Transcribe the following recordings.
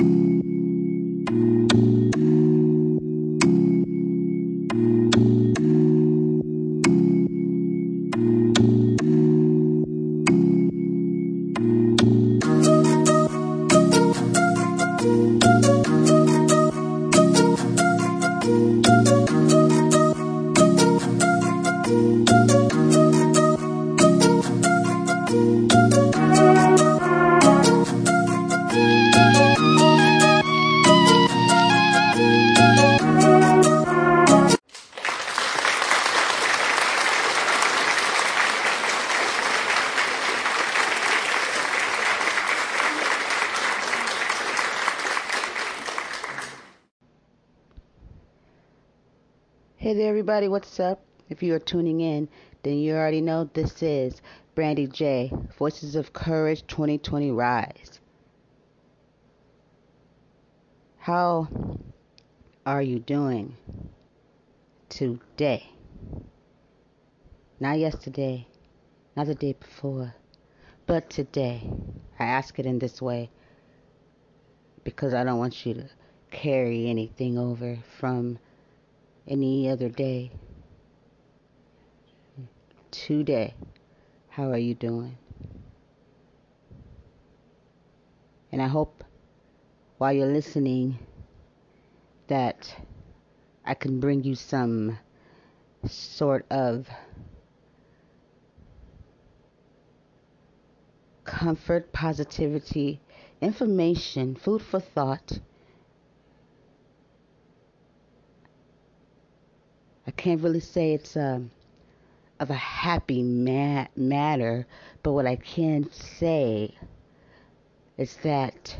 Hey What's up? If you are tuning in, then you already know this is Brandy J, Voices of Courage 2020 Rise. How are you doing today? Not yesterday, not the day before, but today. I ask it in this way because I don't want you to carry anything over from any other day. Today, how are you doing? And I hope while you're listening that I can bring you some sort of comfort, positivity, information, food for thought I can't really say it's um, of a happy ma- matter, but what I can say is that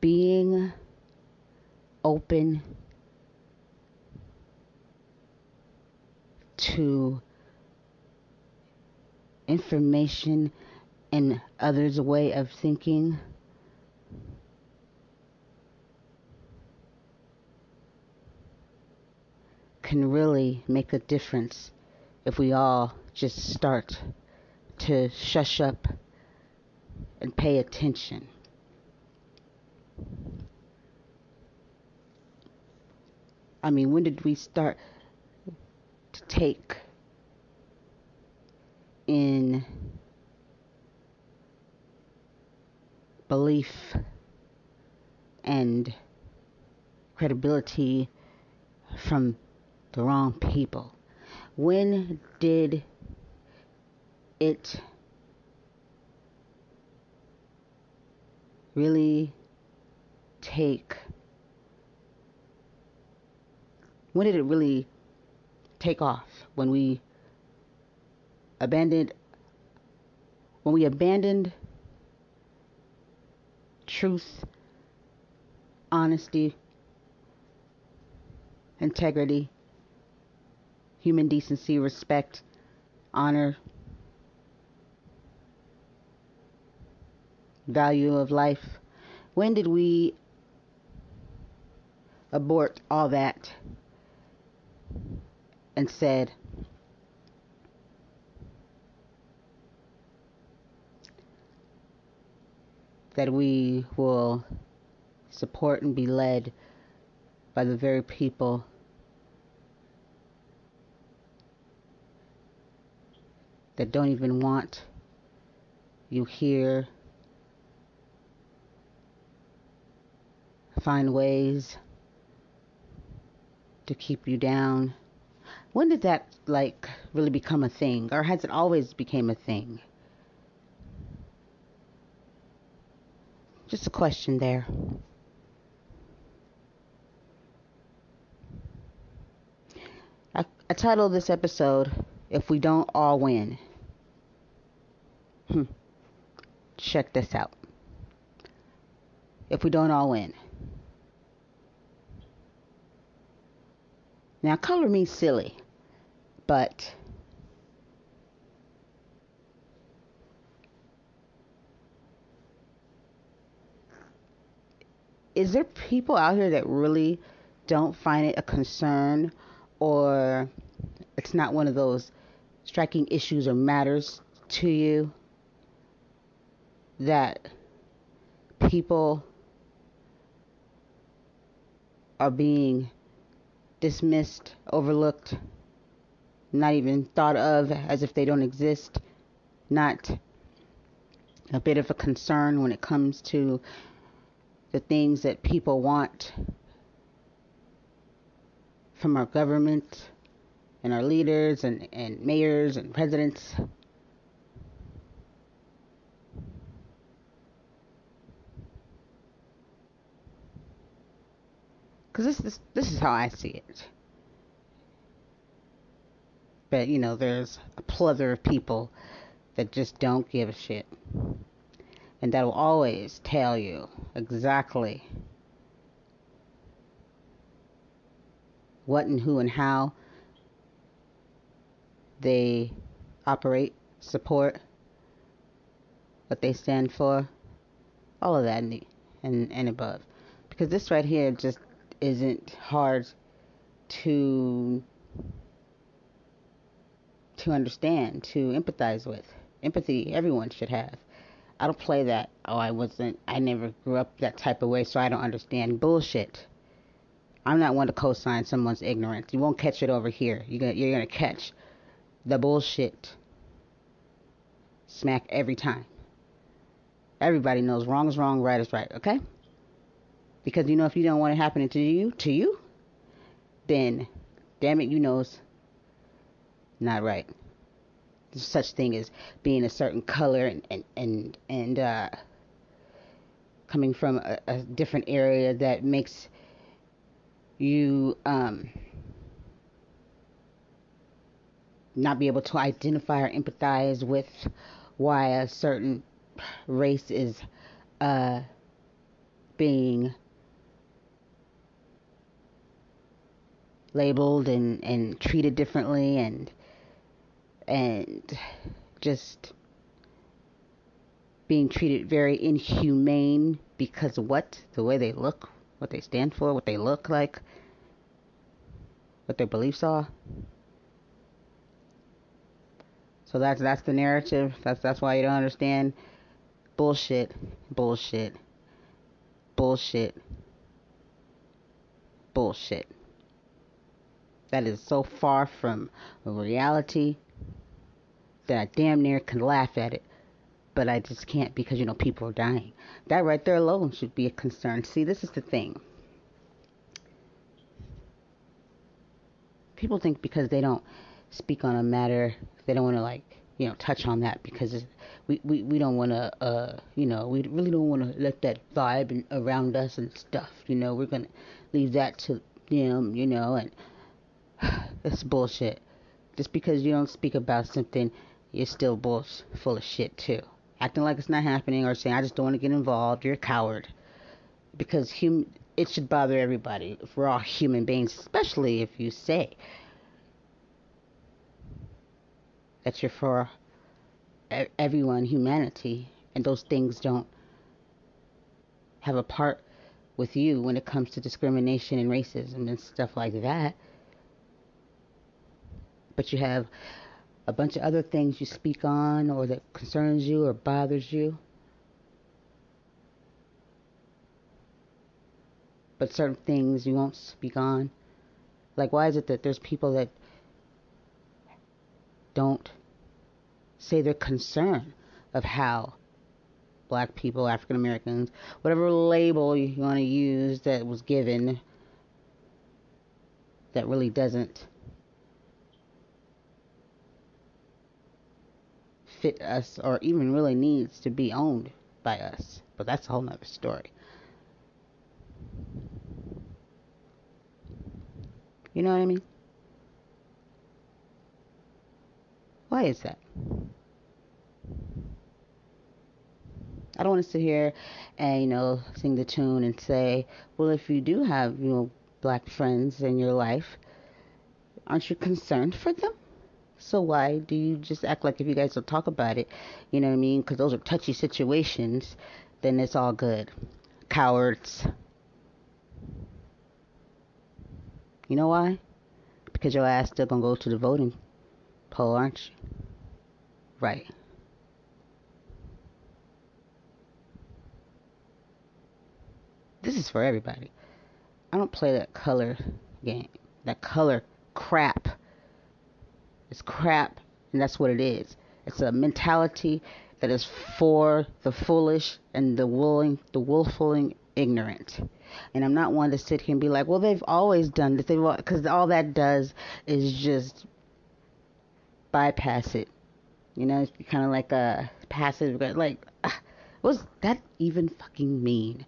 being open to information and others' way of thinking can really make a difference if we all just start to shush up and pay attention. I mean, when did we start to take in belief and credibility from the wrong people. When did it really take when did it really take off when we abandoned when we abandoned truth honesty integrity human decency, respect, honor, value of life. When did we abort all that and said, that we will support and be led by the very people that don't even want you here. Find ways to keep you down. When did that like really become a thing or has it always became a thing? Just a question there. I, I titled this episode If We Don't All Win. Hmm. Check this out. If we don't all win. Now, color me silly, but is there people out here that really don't find it a concern or it's not one of those striking issues or matters to you that people are being dismissed, overlooked, not even thought of as if they don't exist, not a bit of a concern when it comes to the things that people want from our government and our leaders and, and mayors and presidents. Because this, this, this is how I see it. But, you know, there's a plethora of people that just don't give a shit. And that will always tell you exactly what and who and how they operate, support, what they stand for, all of that and, and, and above. Because this right here just isn't hard to to understand, to empathize with. Empathy everyone should have. I don't play that. Oh, I wasn't. I never grew up that type of way, so I don't understand. Bullshit. I'm not one to co-sign someone's ignorance. You won't catch it over here. You're gonna, you're gonna catch the bullshit. Smack every time. Everybody knows wrong is wrong, right is right. Okay? Because you know if you don't want it happening to you, to you, then damn it, you know it's not right. There's such thing as being a certain color and and and, and uh, coming from a, a different area that makes you um, not be able to identify or empathize with why a certain race is uh, being labeled and, and treated differently and and just being treated very inhumane because what the way they look what they stand for, what they look like, what their beliefs are. So that's that's the narrative. That's that's why you don't understand bullshit, bullshit, bullshit, bullshit. That is so far from reality that I damn near can laugh at it but I just can't because you know people are dying. That right there alone should be a concern. See, this is the thing. People think because they don't speak on a matter, they don't want to like you know touch on that because we we we don't want to uh you know we really don't want to let that vibe around us and stuff. You know we're gonna leave that to them. You know and it's bullshit. Just because you don't speak about something, you're still full of shit too acting like it's not happening or saying I just don't want to get involved, you're a coward. Because hum- it should bother everybody if we're all human beings, especially if you say that you're for everyone, humanity, and those things don't have a part with you when it comes to discrimination and racism and stuff like that. But you have a bunch of other things you speak on or that concerns you or bothers you. But certain things you won't speak on. Like, why is it that there's people that don't say their concern of how black people, African Americans, whatever label you want to use that was given that really doesn't fit us or even really needs to be owned by us. But that's a whole nother story. You know what I mean? Why is that? I don't want to sit here and, you know, sing the tune and say, well, if you do have, you know, black friends in your life, aren't you concerned for them? So why do you just act like if you guys don't talk about it, you know what I mean? Because those are touchy situations, then it's all good. Cowards. You know why? Because your ass still gonna go to the voting poll, aren't you? Right. This is for everybody. I don't play that color game, that color crap. It's crap, and that's what it is. It's a mentality that is for the foolish and the willing, the willful ignorant. And I'm not one to sit here and be like, well, they've always done this. Because all that does is just bypass it. You know, it's kind of like a passive, like, what does that even fucking mean?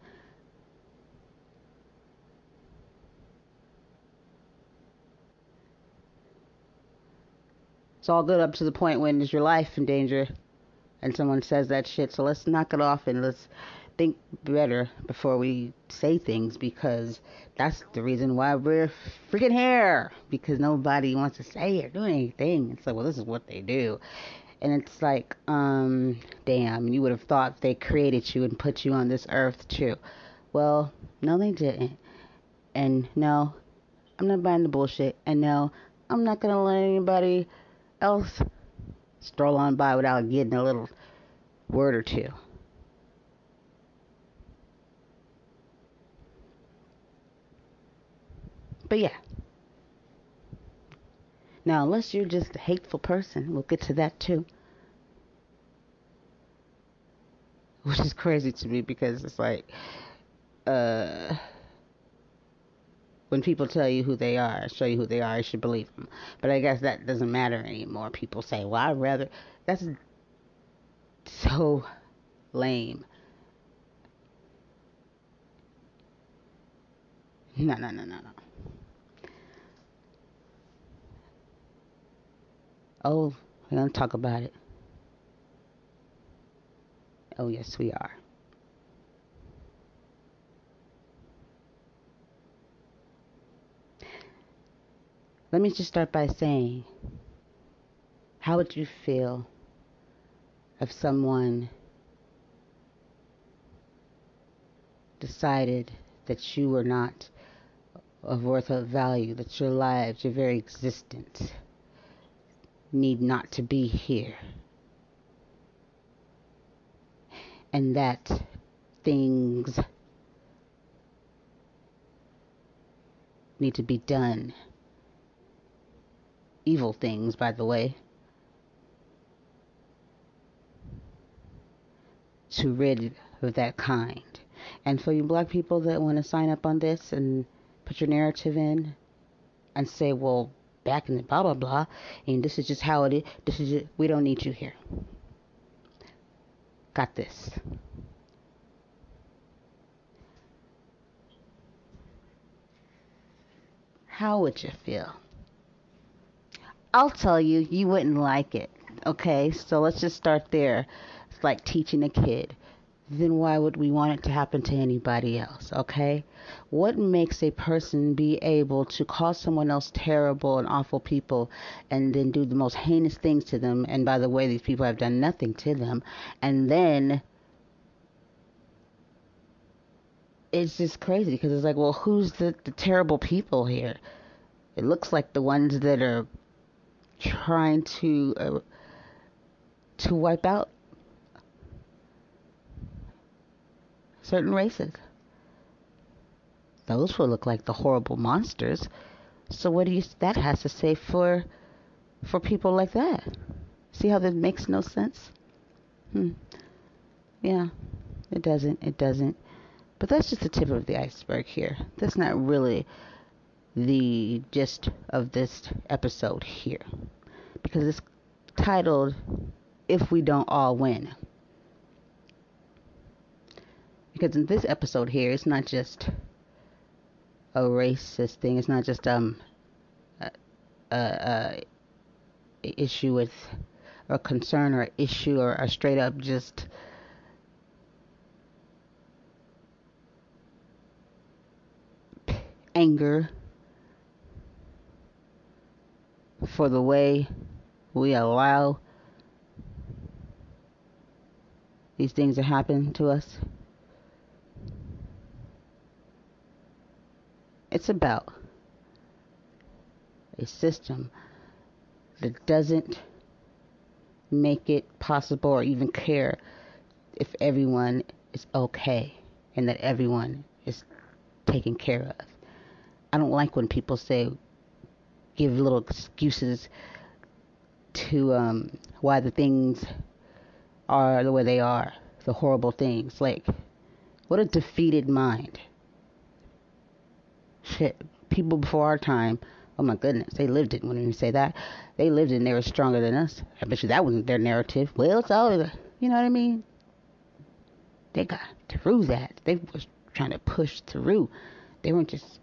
It's all good up to the point when is your life in danger and someone says that shit. So let's knock it off and let's think better before we say things because that's the reason why we're freaking here because nobody wants to say or do anything. It's like, well, this is what they do. And it's like, um, damn, you would have thought they created you and put you on this earth too. Well, no, they didn't. And no, I'm not buying the bullshit. And no, I'm not going to let anybody else stroll on by without getting a little word or two. But yeah. Now, unless you're just a hateful person, we'll get to that too. Which is crazy to me because it's like, uh, when people tell you who they are, show you who they are, you should believe them. But I guess that doesn't matter anymore. People say, well, I'd rather. That's so lame. No, no, no, no, no. Oh, we're going to talk about it. Oh, yes, we are. Let me just start by saying, how would you feel if someone decided that you were not of worth of value, that your lives, your very existence, need not to be here? And that things need to be done evil things, by the way, to rid of that kind. And for you black people that want to sign up on this and put your narrative in and say, well, back in the blah, blah, blah, and this is just how it is, this is it, we don't need you here. Got this. How would you feel? I'll tell you, you wouldn't like it. Okay, so let's just start there. It's like teaching a kid. Then why would we want it to happen to anybody else? Okay? What makes a person be able to call someone else terrible and awful people and then do the most heinous things to them? And by the way, these people have done nothing to them. And then it's just crazy because it's like, well, who's the, the terrible people here? It looks like the ones that are trying to uh, to wipe out certain races. Those will look like the horrible monsters. So what do you that has to say for for people like that? See how that makes no sense? Hmm. Yeah, it doesn't. It doesn't. But that's just the tip of the iceberg here. That's not really the gist of this episode here because it's titled If We Don't All Win. Because in this episode here, it's not just a racist thing, it's not just um a, a, a issue with a concern or issue or a straight up just anger for the way we allow these things to happen to us. It's about a system that doesn't make it possible or even care if everyone is okay and that everyone is taken care of. I don't like when people say, give little excuses to um, why the things are the way they are, the horrible things. Like, what a defeated mind. Shit, people before our time, oh my goodness, they lived it. When you say that, they lived it and they were stronger than us. I bet you that wasn't their narrative. Well, it's all, you know what I mean? They got through that. They was trying to push through. They weren't just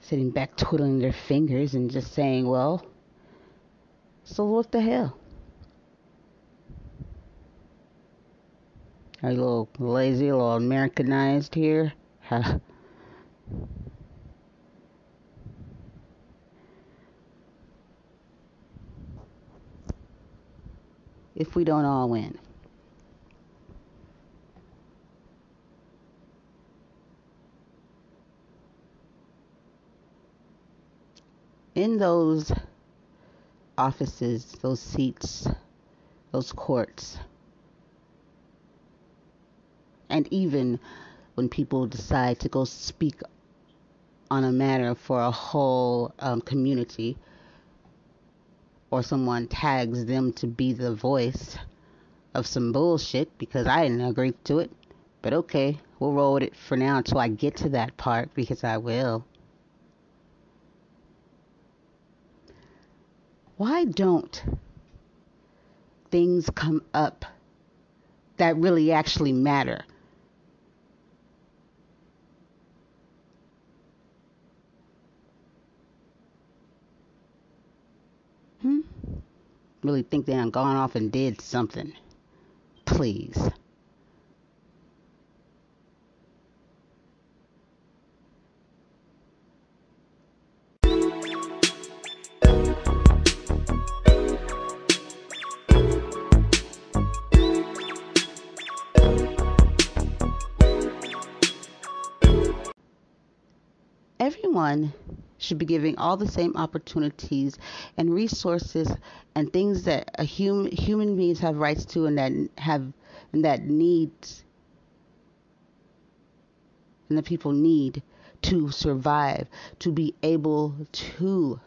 sitting back twiddling their fingers and just saying, well, so what the hell? Are you a little lazy, a little Americanized here? If we don't all win. In those offices, those seats, those courts, and even when people decide to go speak on a matter for a whole um, community, or someone tags them to be the voice of some bullshit because I didn't agree to it. But okay, we'll roll with it for now until I get to that part because I will. Why don't things come up that really actually matter? Hmm? Really think they done gone off and did something. Please. Everyone should be giving all the same opportunities and resources and things that a human human beings have rights to and that have and that needs and that people need to survive, to be able to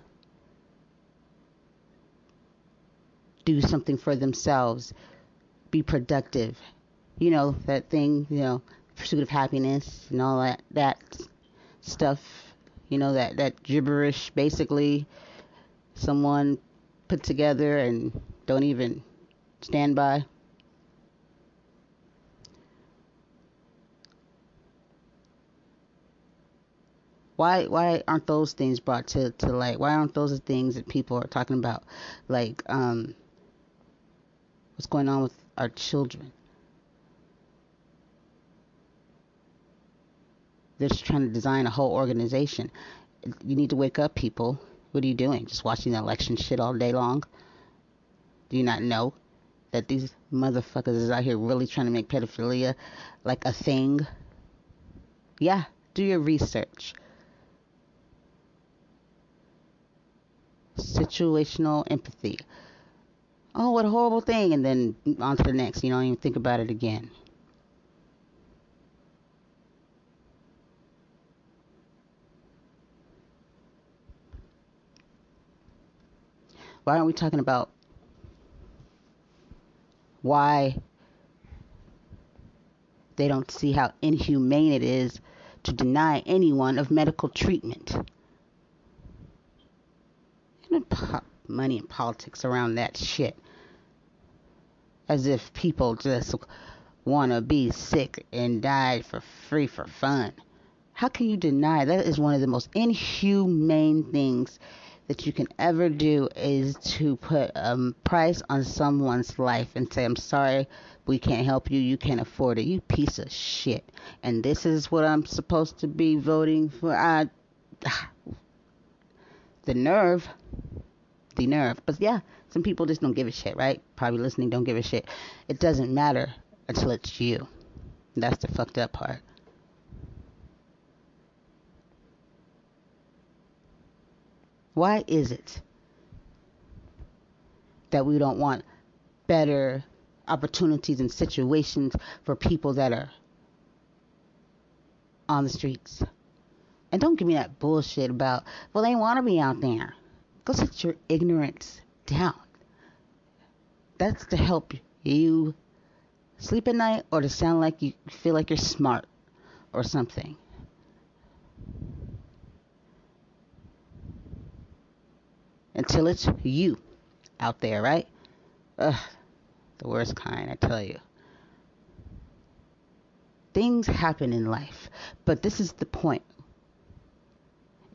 do something for themselves, be productive. You know, that thing, you know, pursuit of happiness and all that that stuff you know that that gibberish basically someone put together and don't even stand by. Why why aren't those things brought to to light? Why aren't those the things that people are talking about? Like um what's going on with our children They're just trying to design a whole organization. You need to wake up, people. What are you doing? Just watching the election shit all day long? Do you not know that these motherfuckers is out here really trying to make pedophilia like a thing? Yeah, do your research. Situational empathy. Oh, what a horrible thing. And then on to the next. You don't even think about it again. Why aren't we talking about why they don't see how inhumane it is to deny anyone of medical treatment? And pop money and politics around that shit. As if people just want to be sick and die for free for fun. How can you deny that is one of the most inhumane things that you can ever do is to put a price on someone's life and say, I'm sorry, we can't help you, you can't afford it, you piece of shit. And this is what I'm supposed to be voting for. I, the nerve, the nerve. But yeah, some people just don't give a shit, right? Probably listening don't give a shit. It doesn't matter until it's you. That's the fucked up part. Why is it that we don't want better opportunities and situations for people that are on the streets. And don't give me that bullshit about, well, they want to be out there. Go sit your ignorance down. That's to help you sleep at night or to sound like you feel like you're smart or something. Until it's you out there, right? Ugh, the worst kind, I tell you. Things happen in life, but this is the point.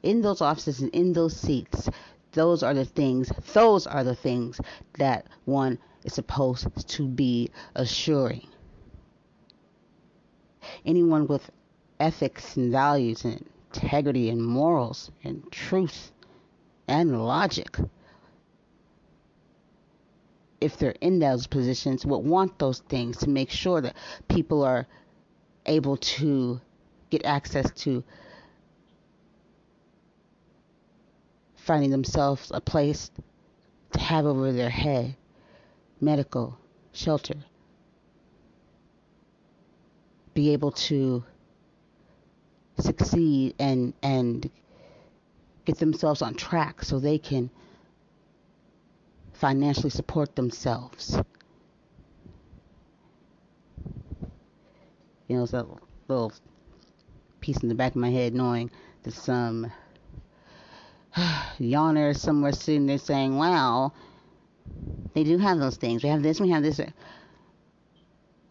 In those offices and in those seats, those are the things, those are the things that one is supposed to be assuring. Anyone with ethics and values and integrity and morals and truth and logic. If they're in those positions would want those things to make sure that people are able to get access to finding themselves a place to have over their head, medical, shelter, be able to succeed and and get themselves on track so they can financially support themselves. You know, it's a little piece in the back of my head knowing that some yawner somewhere sitting there saying, wow, they do have those things. We have this, we have this.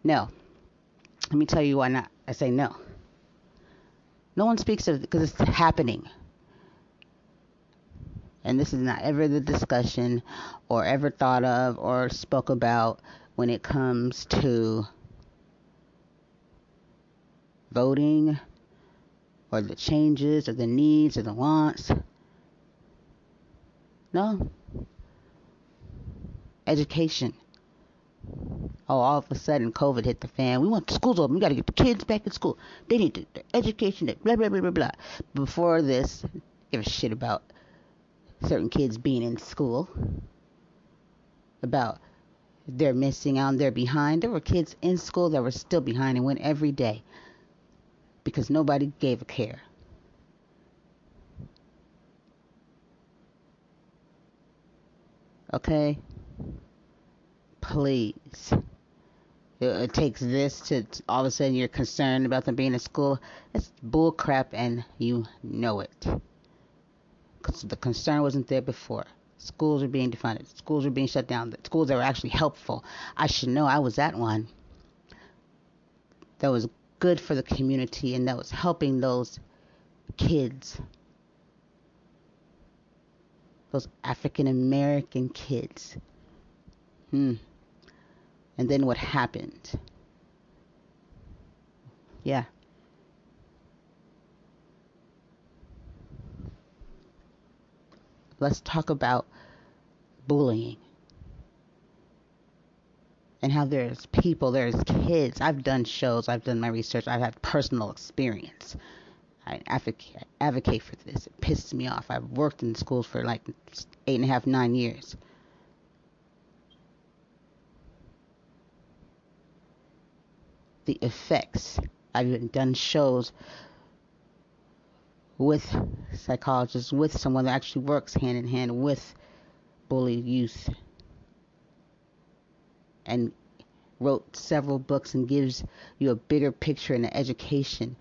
No. Let me tell you why not. I say no. No one speaks of it because it's happening. And this is not ever the discussion or ever thought of or spoke about when it comes to voting or the changes or the needs or the wants. No. Education. Oh, all of a sudden COVID hit the fan. We want the schools open. We got to get the kids back in school. They need the, education. Blah blah blah blah blah. Before this, give a shit about certain kids being in school. About they're missing out, they're behind. There were kids in school that were still behind and went every day because nobody gave a care. Okay? Please. It, takes this to all of a sudden you're concerned about them being in school. It's bullcrap and you know it. The concern wasn't there before. Schools were being defunded. Schools were being shut down. The schools that were actually helpful. I should know I was at one. That was good for the community and that was helping those kids those African American kids. Hmm. And then what happened? Yeah. Let's talk about bullying and how there's people, there's kids. I've done shows, I've done my research, I've had personal experience. I advocate, advocate for this. It pisses me off. I've worked in schools for like eight and a half, nine years. The effects. I've done shows with psychologists, with someone that actually works hand in hand with bullied youth, and wrote several books and gives you a bigger picture and an education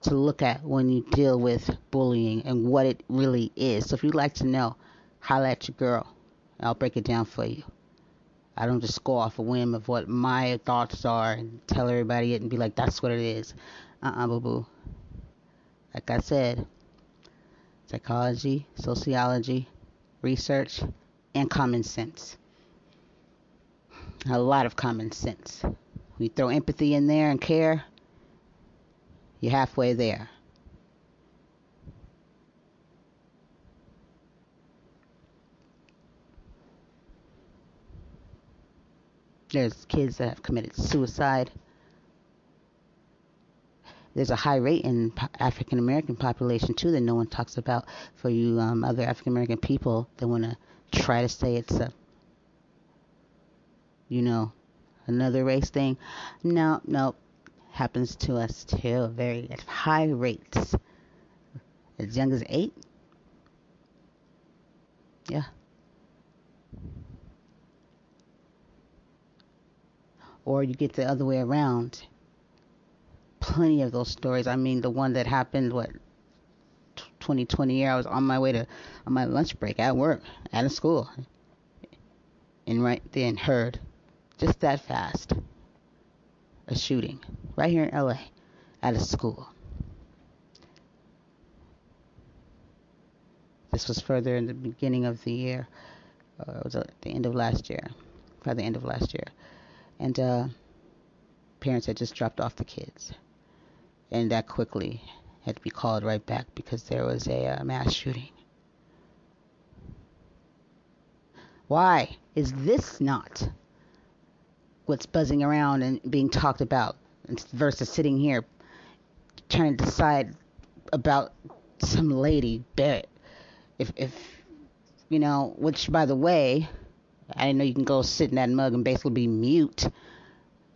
to look at when you deal with bullying and what it really is. So if you'd like to know, holla at your girl. I'll break it down for you. I don't just go off a whim of what my thoughts are and tell everybody it and be like, that's what it is. Uh-uh, boo-boo. Like I said, psychology, sociology, research, and common sense. A lot of common sense. We throw empathy in there and care, you're halfway there. There's kids that have committed suicide. There's a high rate in African American population too that no one talks about. For you um, other African American people that want to try to say it's a, you know, another race thing. No, no, happens to us too, very at high rates. As young as eight. Yeah. Or you get the other way around. Plenty of those stories. I mean, the one that happened, what, 2020 year, I was on my way to, on my lunch break at work, at a school. And right then heard, just that fast, a shooting right here in LA at a school. This was further in the beginning of the year, or it was at the end of last year, by the end of last year, and uh, parents had just dropped off the kids, and that quickly had to be called right back because there was a uh, mass shooting. Why is this not what's buzzing around and being talked about versus sitting here trying to decide about some lady Barrett. If if you know, which by the way, I know you can go sit in that mug and basically be mute,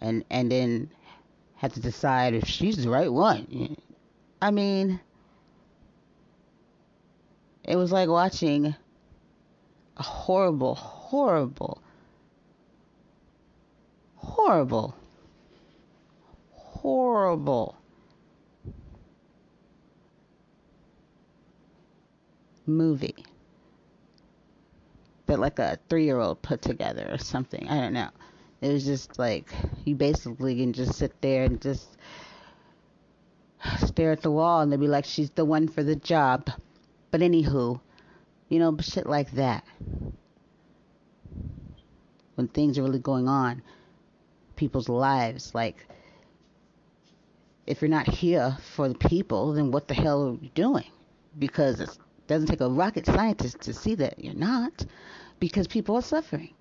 and and then have to decide if she's the right one. I mean, it was like watching a horrible, horrible horrible, horrible movie that like a three year old put together or something. I don't know. It was just like you basically can just sit there and just stare at the wall and they'd be like, She's the one for the job. But anywho, you know, shit like that. When things are really going on people's lives. Like, if you're not here for the people, then what the hell are you doing? Because it doesn't take a rocket scientist to see that you're not, because people are suffering.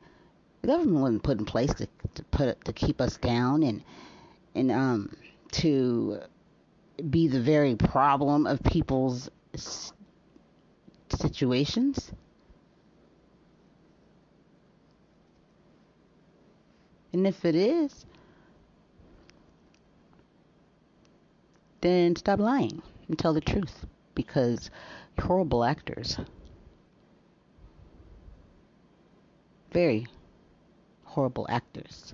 The government wasn't put in place to, to put to keep us down and and um to be the very problem of people's situations. And if it is, then stop lying and tell the truth because horrible actors. Very horrible actors.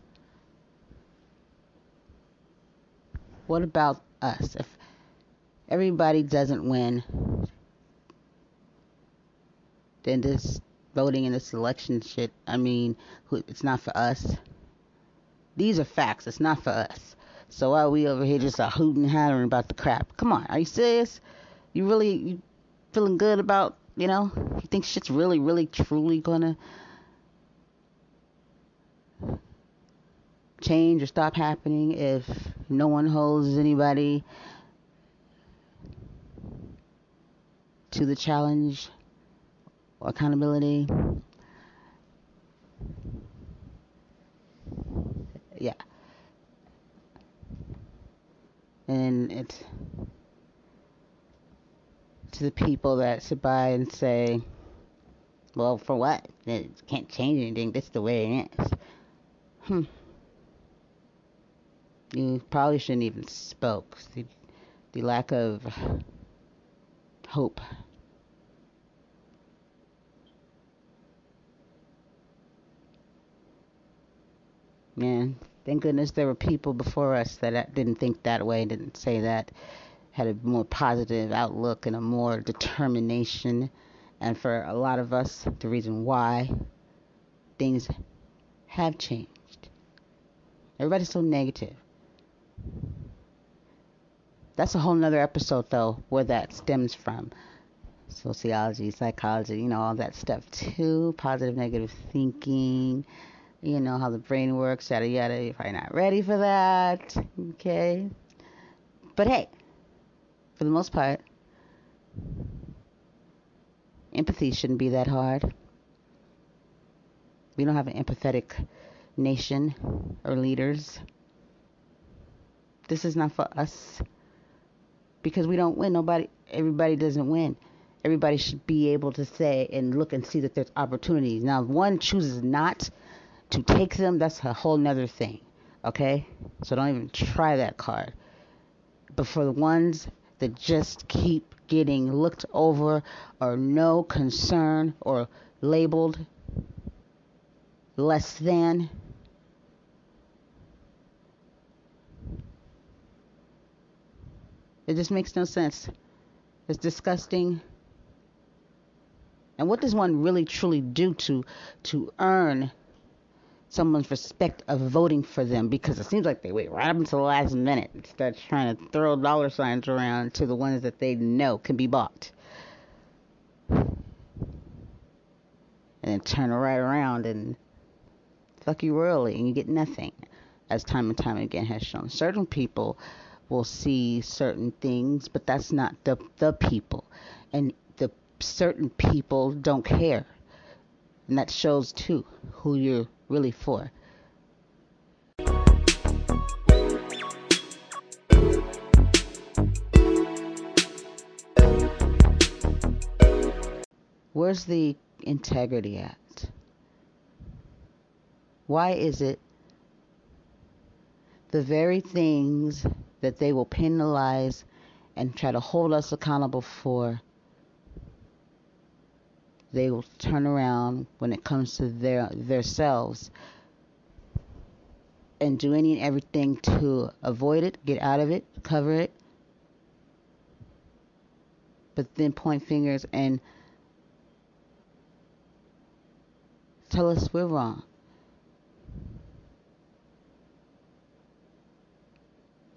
What about us? If everybody doesn't win, then this voting in this election shit, I mean, it's not for us. These are facts. It's not for us. So why are we over here just a hooting and hollering about the crap? Come on, are you serious? You really you feeling good about you know? You think shit's really, really, truly gonna change or stop happening if no one holds anybody to the challenge or accountability? yeah. And it's to the people that sit by and say, well, for what? It can't change anything. That's the way it is. Hmm. You probably shouldn't even spoke. The, the lack of hope Man, thank goodness there were people before us that didn't think that way, didn't say that, had a more positive outlook and a more determination. And for a lot of us, the reason why things have changed. Everybody's so negative. That's a whole nother episode, though, where that stems from. Sociology, psychology, you know, all that stuff, too. Positive, negative thinking you know how the brain works, yada yada. You're probably not ready for that, okay? But hey, for the most part, empathy shouldn't be that hard. We don't have an empathetic nation or leaders. This is not for us because we don't win. Nobody, everybody doesn't win. Everybody should be able to say and look and see that there's opportunities. Now, if one chooses not to take them, that's a whole nother thing. Okay? So don't even try that card. But for the ones that just keep getting looked over or no concern or labeled less than, it just makes no sense. It's disgusting. And what does one really truly do to to earn someone's respect of voting for them? Because it seems like they wait right up until the last minute instead of trying to throw dollar signs around to the ones that they know can be bought. And then turn right around and fuck you royally and you get nothing. As time and time again has shown. Certain people will see certain things, but that's not the the people. And the certain people don't care. And that shows too who you're really for. Where's the integrity at? Why is it the very things that they will penalize and try to hold us accountable for they will turn around when it comes to their their selves and do any and everything to avoid it, get out of it, cover it, but then point fingers and tell us we're wrong.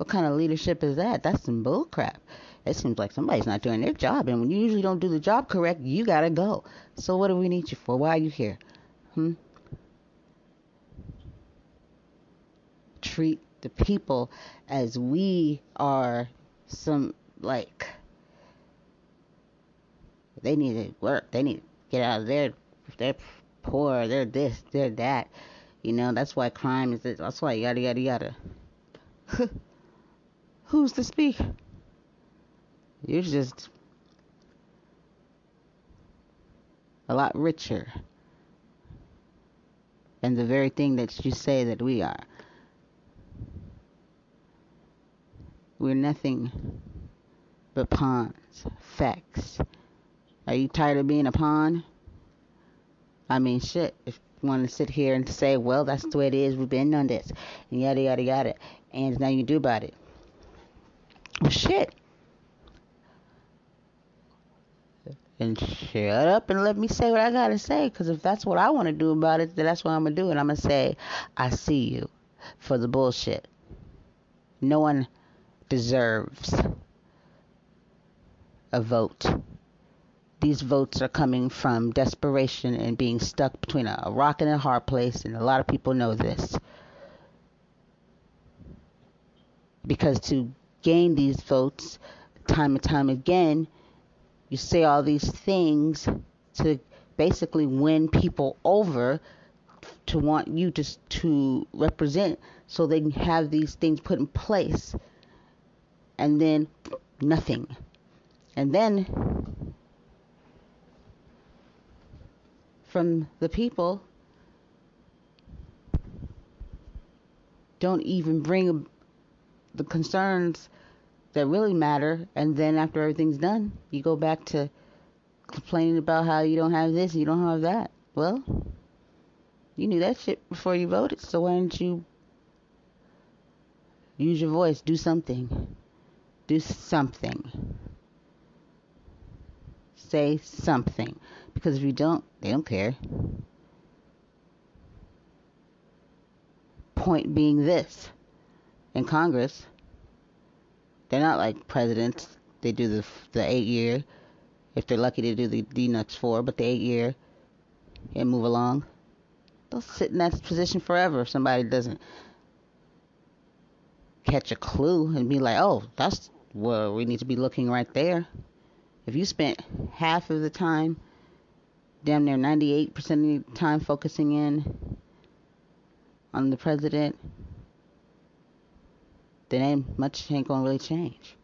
What kind of leadership is that? That's some bullcrap it seems like somebody's not doing their job. And when you usually don't do the job correct, you gotta go. So what do we need you for? Why are you here? Hmm? Treat the people as we are some like they need to work. They need to get out of there. They're poor. They're this. They're that. You know that's why crime is. That's why yada yada yada. Who's to speak? You're just a lot richer than the very thing that you say that we are. We're nothing but pawns, facts. Are you tired of being a pawn? I mean, shit. If you want to sit here and say, well, that's the way it is, we've been on this, and yada, yada, yada, and now you can do about it. Well, shit. and shut up and let me say what I gotta say. Because if that's what I want to do about it, then that's what I'm gonna do. And I'm gonna say, I see you for the bullshit. No one deserves a vote. These votes are coming from desperation and being stuck between a rock and a hard place, and a lot of people know this. Because to gain these votes, time and time again, you say all these things to basically win people over to want you to to represent so they can have these things put in place. And then nothing. And then from the people don't even bring the concerns that really matter. And then after everything's done, you go back to complaining about how you don't have this, you don't have that. Well, you knew that shit before you voted, so why didn't you use your voice? Do something. Do something. Say something. Because if you don't, they don't care. Point being this in Congress, they're not like presidents. They do the the eight year. If they're lucky to do the D nuts four, but the eight year and move along. They'll sit in that position forever if somebody doesn't catch a clue and be like, oh, that's where we need to be looking right there. If you spent half of the time, damn near 98% of the time focusing in on the president then ain't much ain't gonna really change.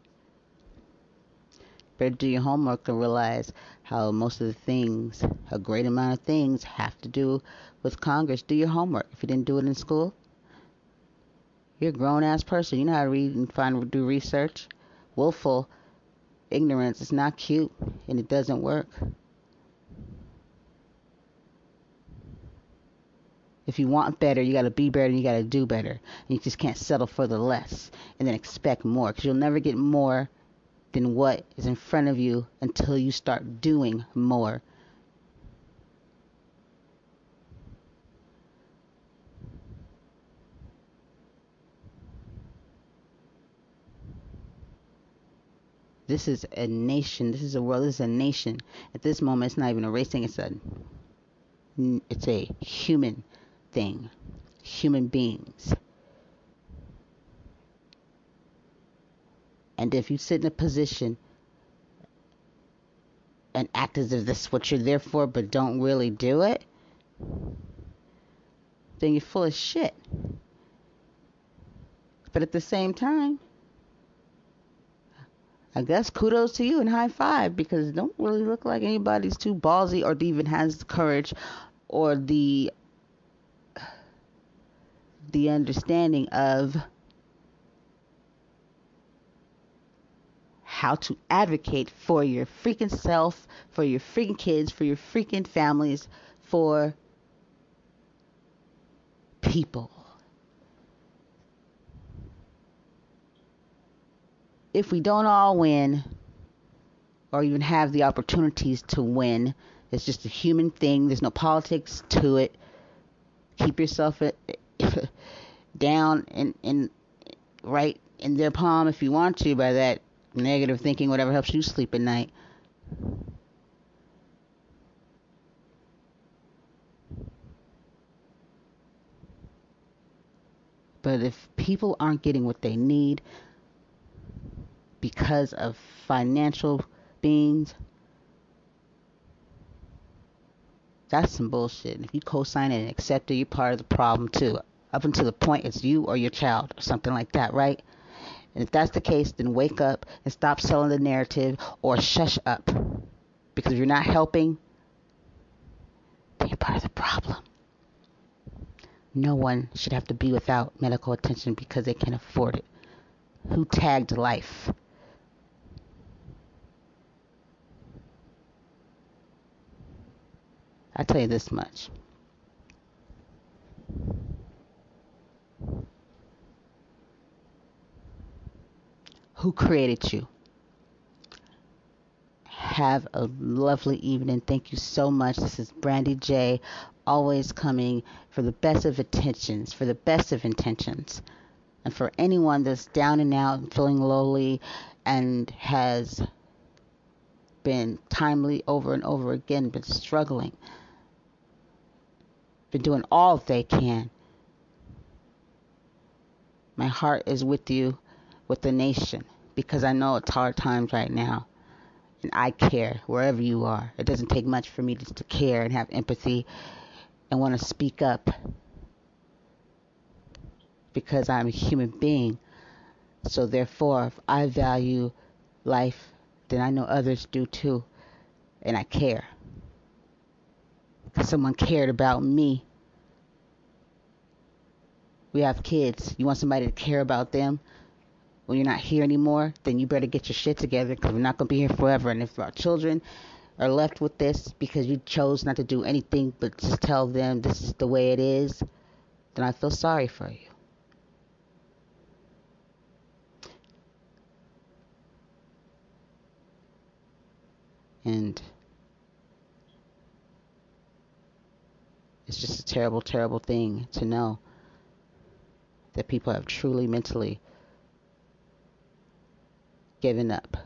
Better do your homework and realize how most of the things, a great amount of things, have to do with Congress. Do your homework. If you didn't do it in school, You're a grown ass person. You know how to read and find do research. Willful ignorance is not cute and it doesn't work. If you want better, you got to be better and you got to do better. And you just can't settle for the less and then expect more because you'll never get more than what is in front of you until you start doing more. This is a nation. This is a world. This is a nation. At this moment, it's not even a race thing. It's a it's a human Human beings. And if you sit in a position and act as if this is what you're there for, but don't really do it, then you're full of shit. But at the same time, I guess kudos to you and high five because it don't really look like anybody's too ballsy or even has the courage or the the understanding of how to advocate for your freaking self, for your freaking kids, for your freaking families, for people. if we don't all win or even have the opportunities to win, it's just a human thing. There's no politics to it. Keep yourself eh, down and, and right in their palm if you want to by that negative thinking, whatever helps you sleep at night. But if people aren't getting what they need, because of financial beings, that's some bullshit. If you co-sign it and accept it, you're part of the problem too. Up until the point it's you or your child or something like that, right? And if that's the case, then wake up and stop selling the narrative or shush up. Because if you're not helping, then you're part of the problem. No one should have to be without medical attention because they can't afford it. Who tagged life? I tell you this much. Who created you? Have a lovely evening. Thank you so much. This is Brandy J, always coming for the best of intentions, for the best of intentions. And for anyone that's down and out and feeling lowly and has been timely over and over again, been struggling been doing all they can. My heart is with you, with the nation, because I know it's hard times right now. And I care wherever you are. It doesn't take much for me to, to care and have empathy and want to speak up because I'm a human being. So, therefore, if I value life, then I know others do too. And I care Because someone cared about me. We have kids. You want somebody to care about them when you're not here anymore? Then you better get your shit together because we're not going to be here forever. And if our children are left with this because you chose not to do anything but just tell them this is the way it is, then I feel sorry for you. And It's just a terrible, terrible thing to know that people have truly mentally given up.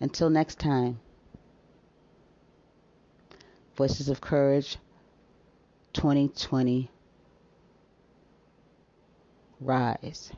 Until next time, Voices of Courage 2020 Rise.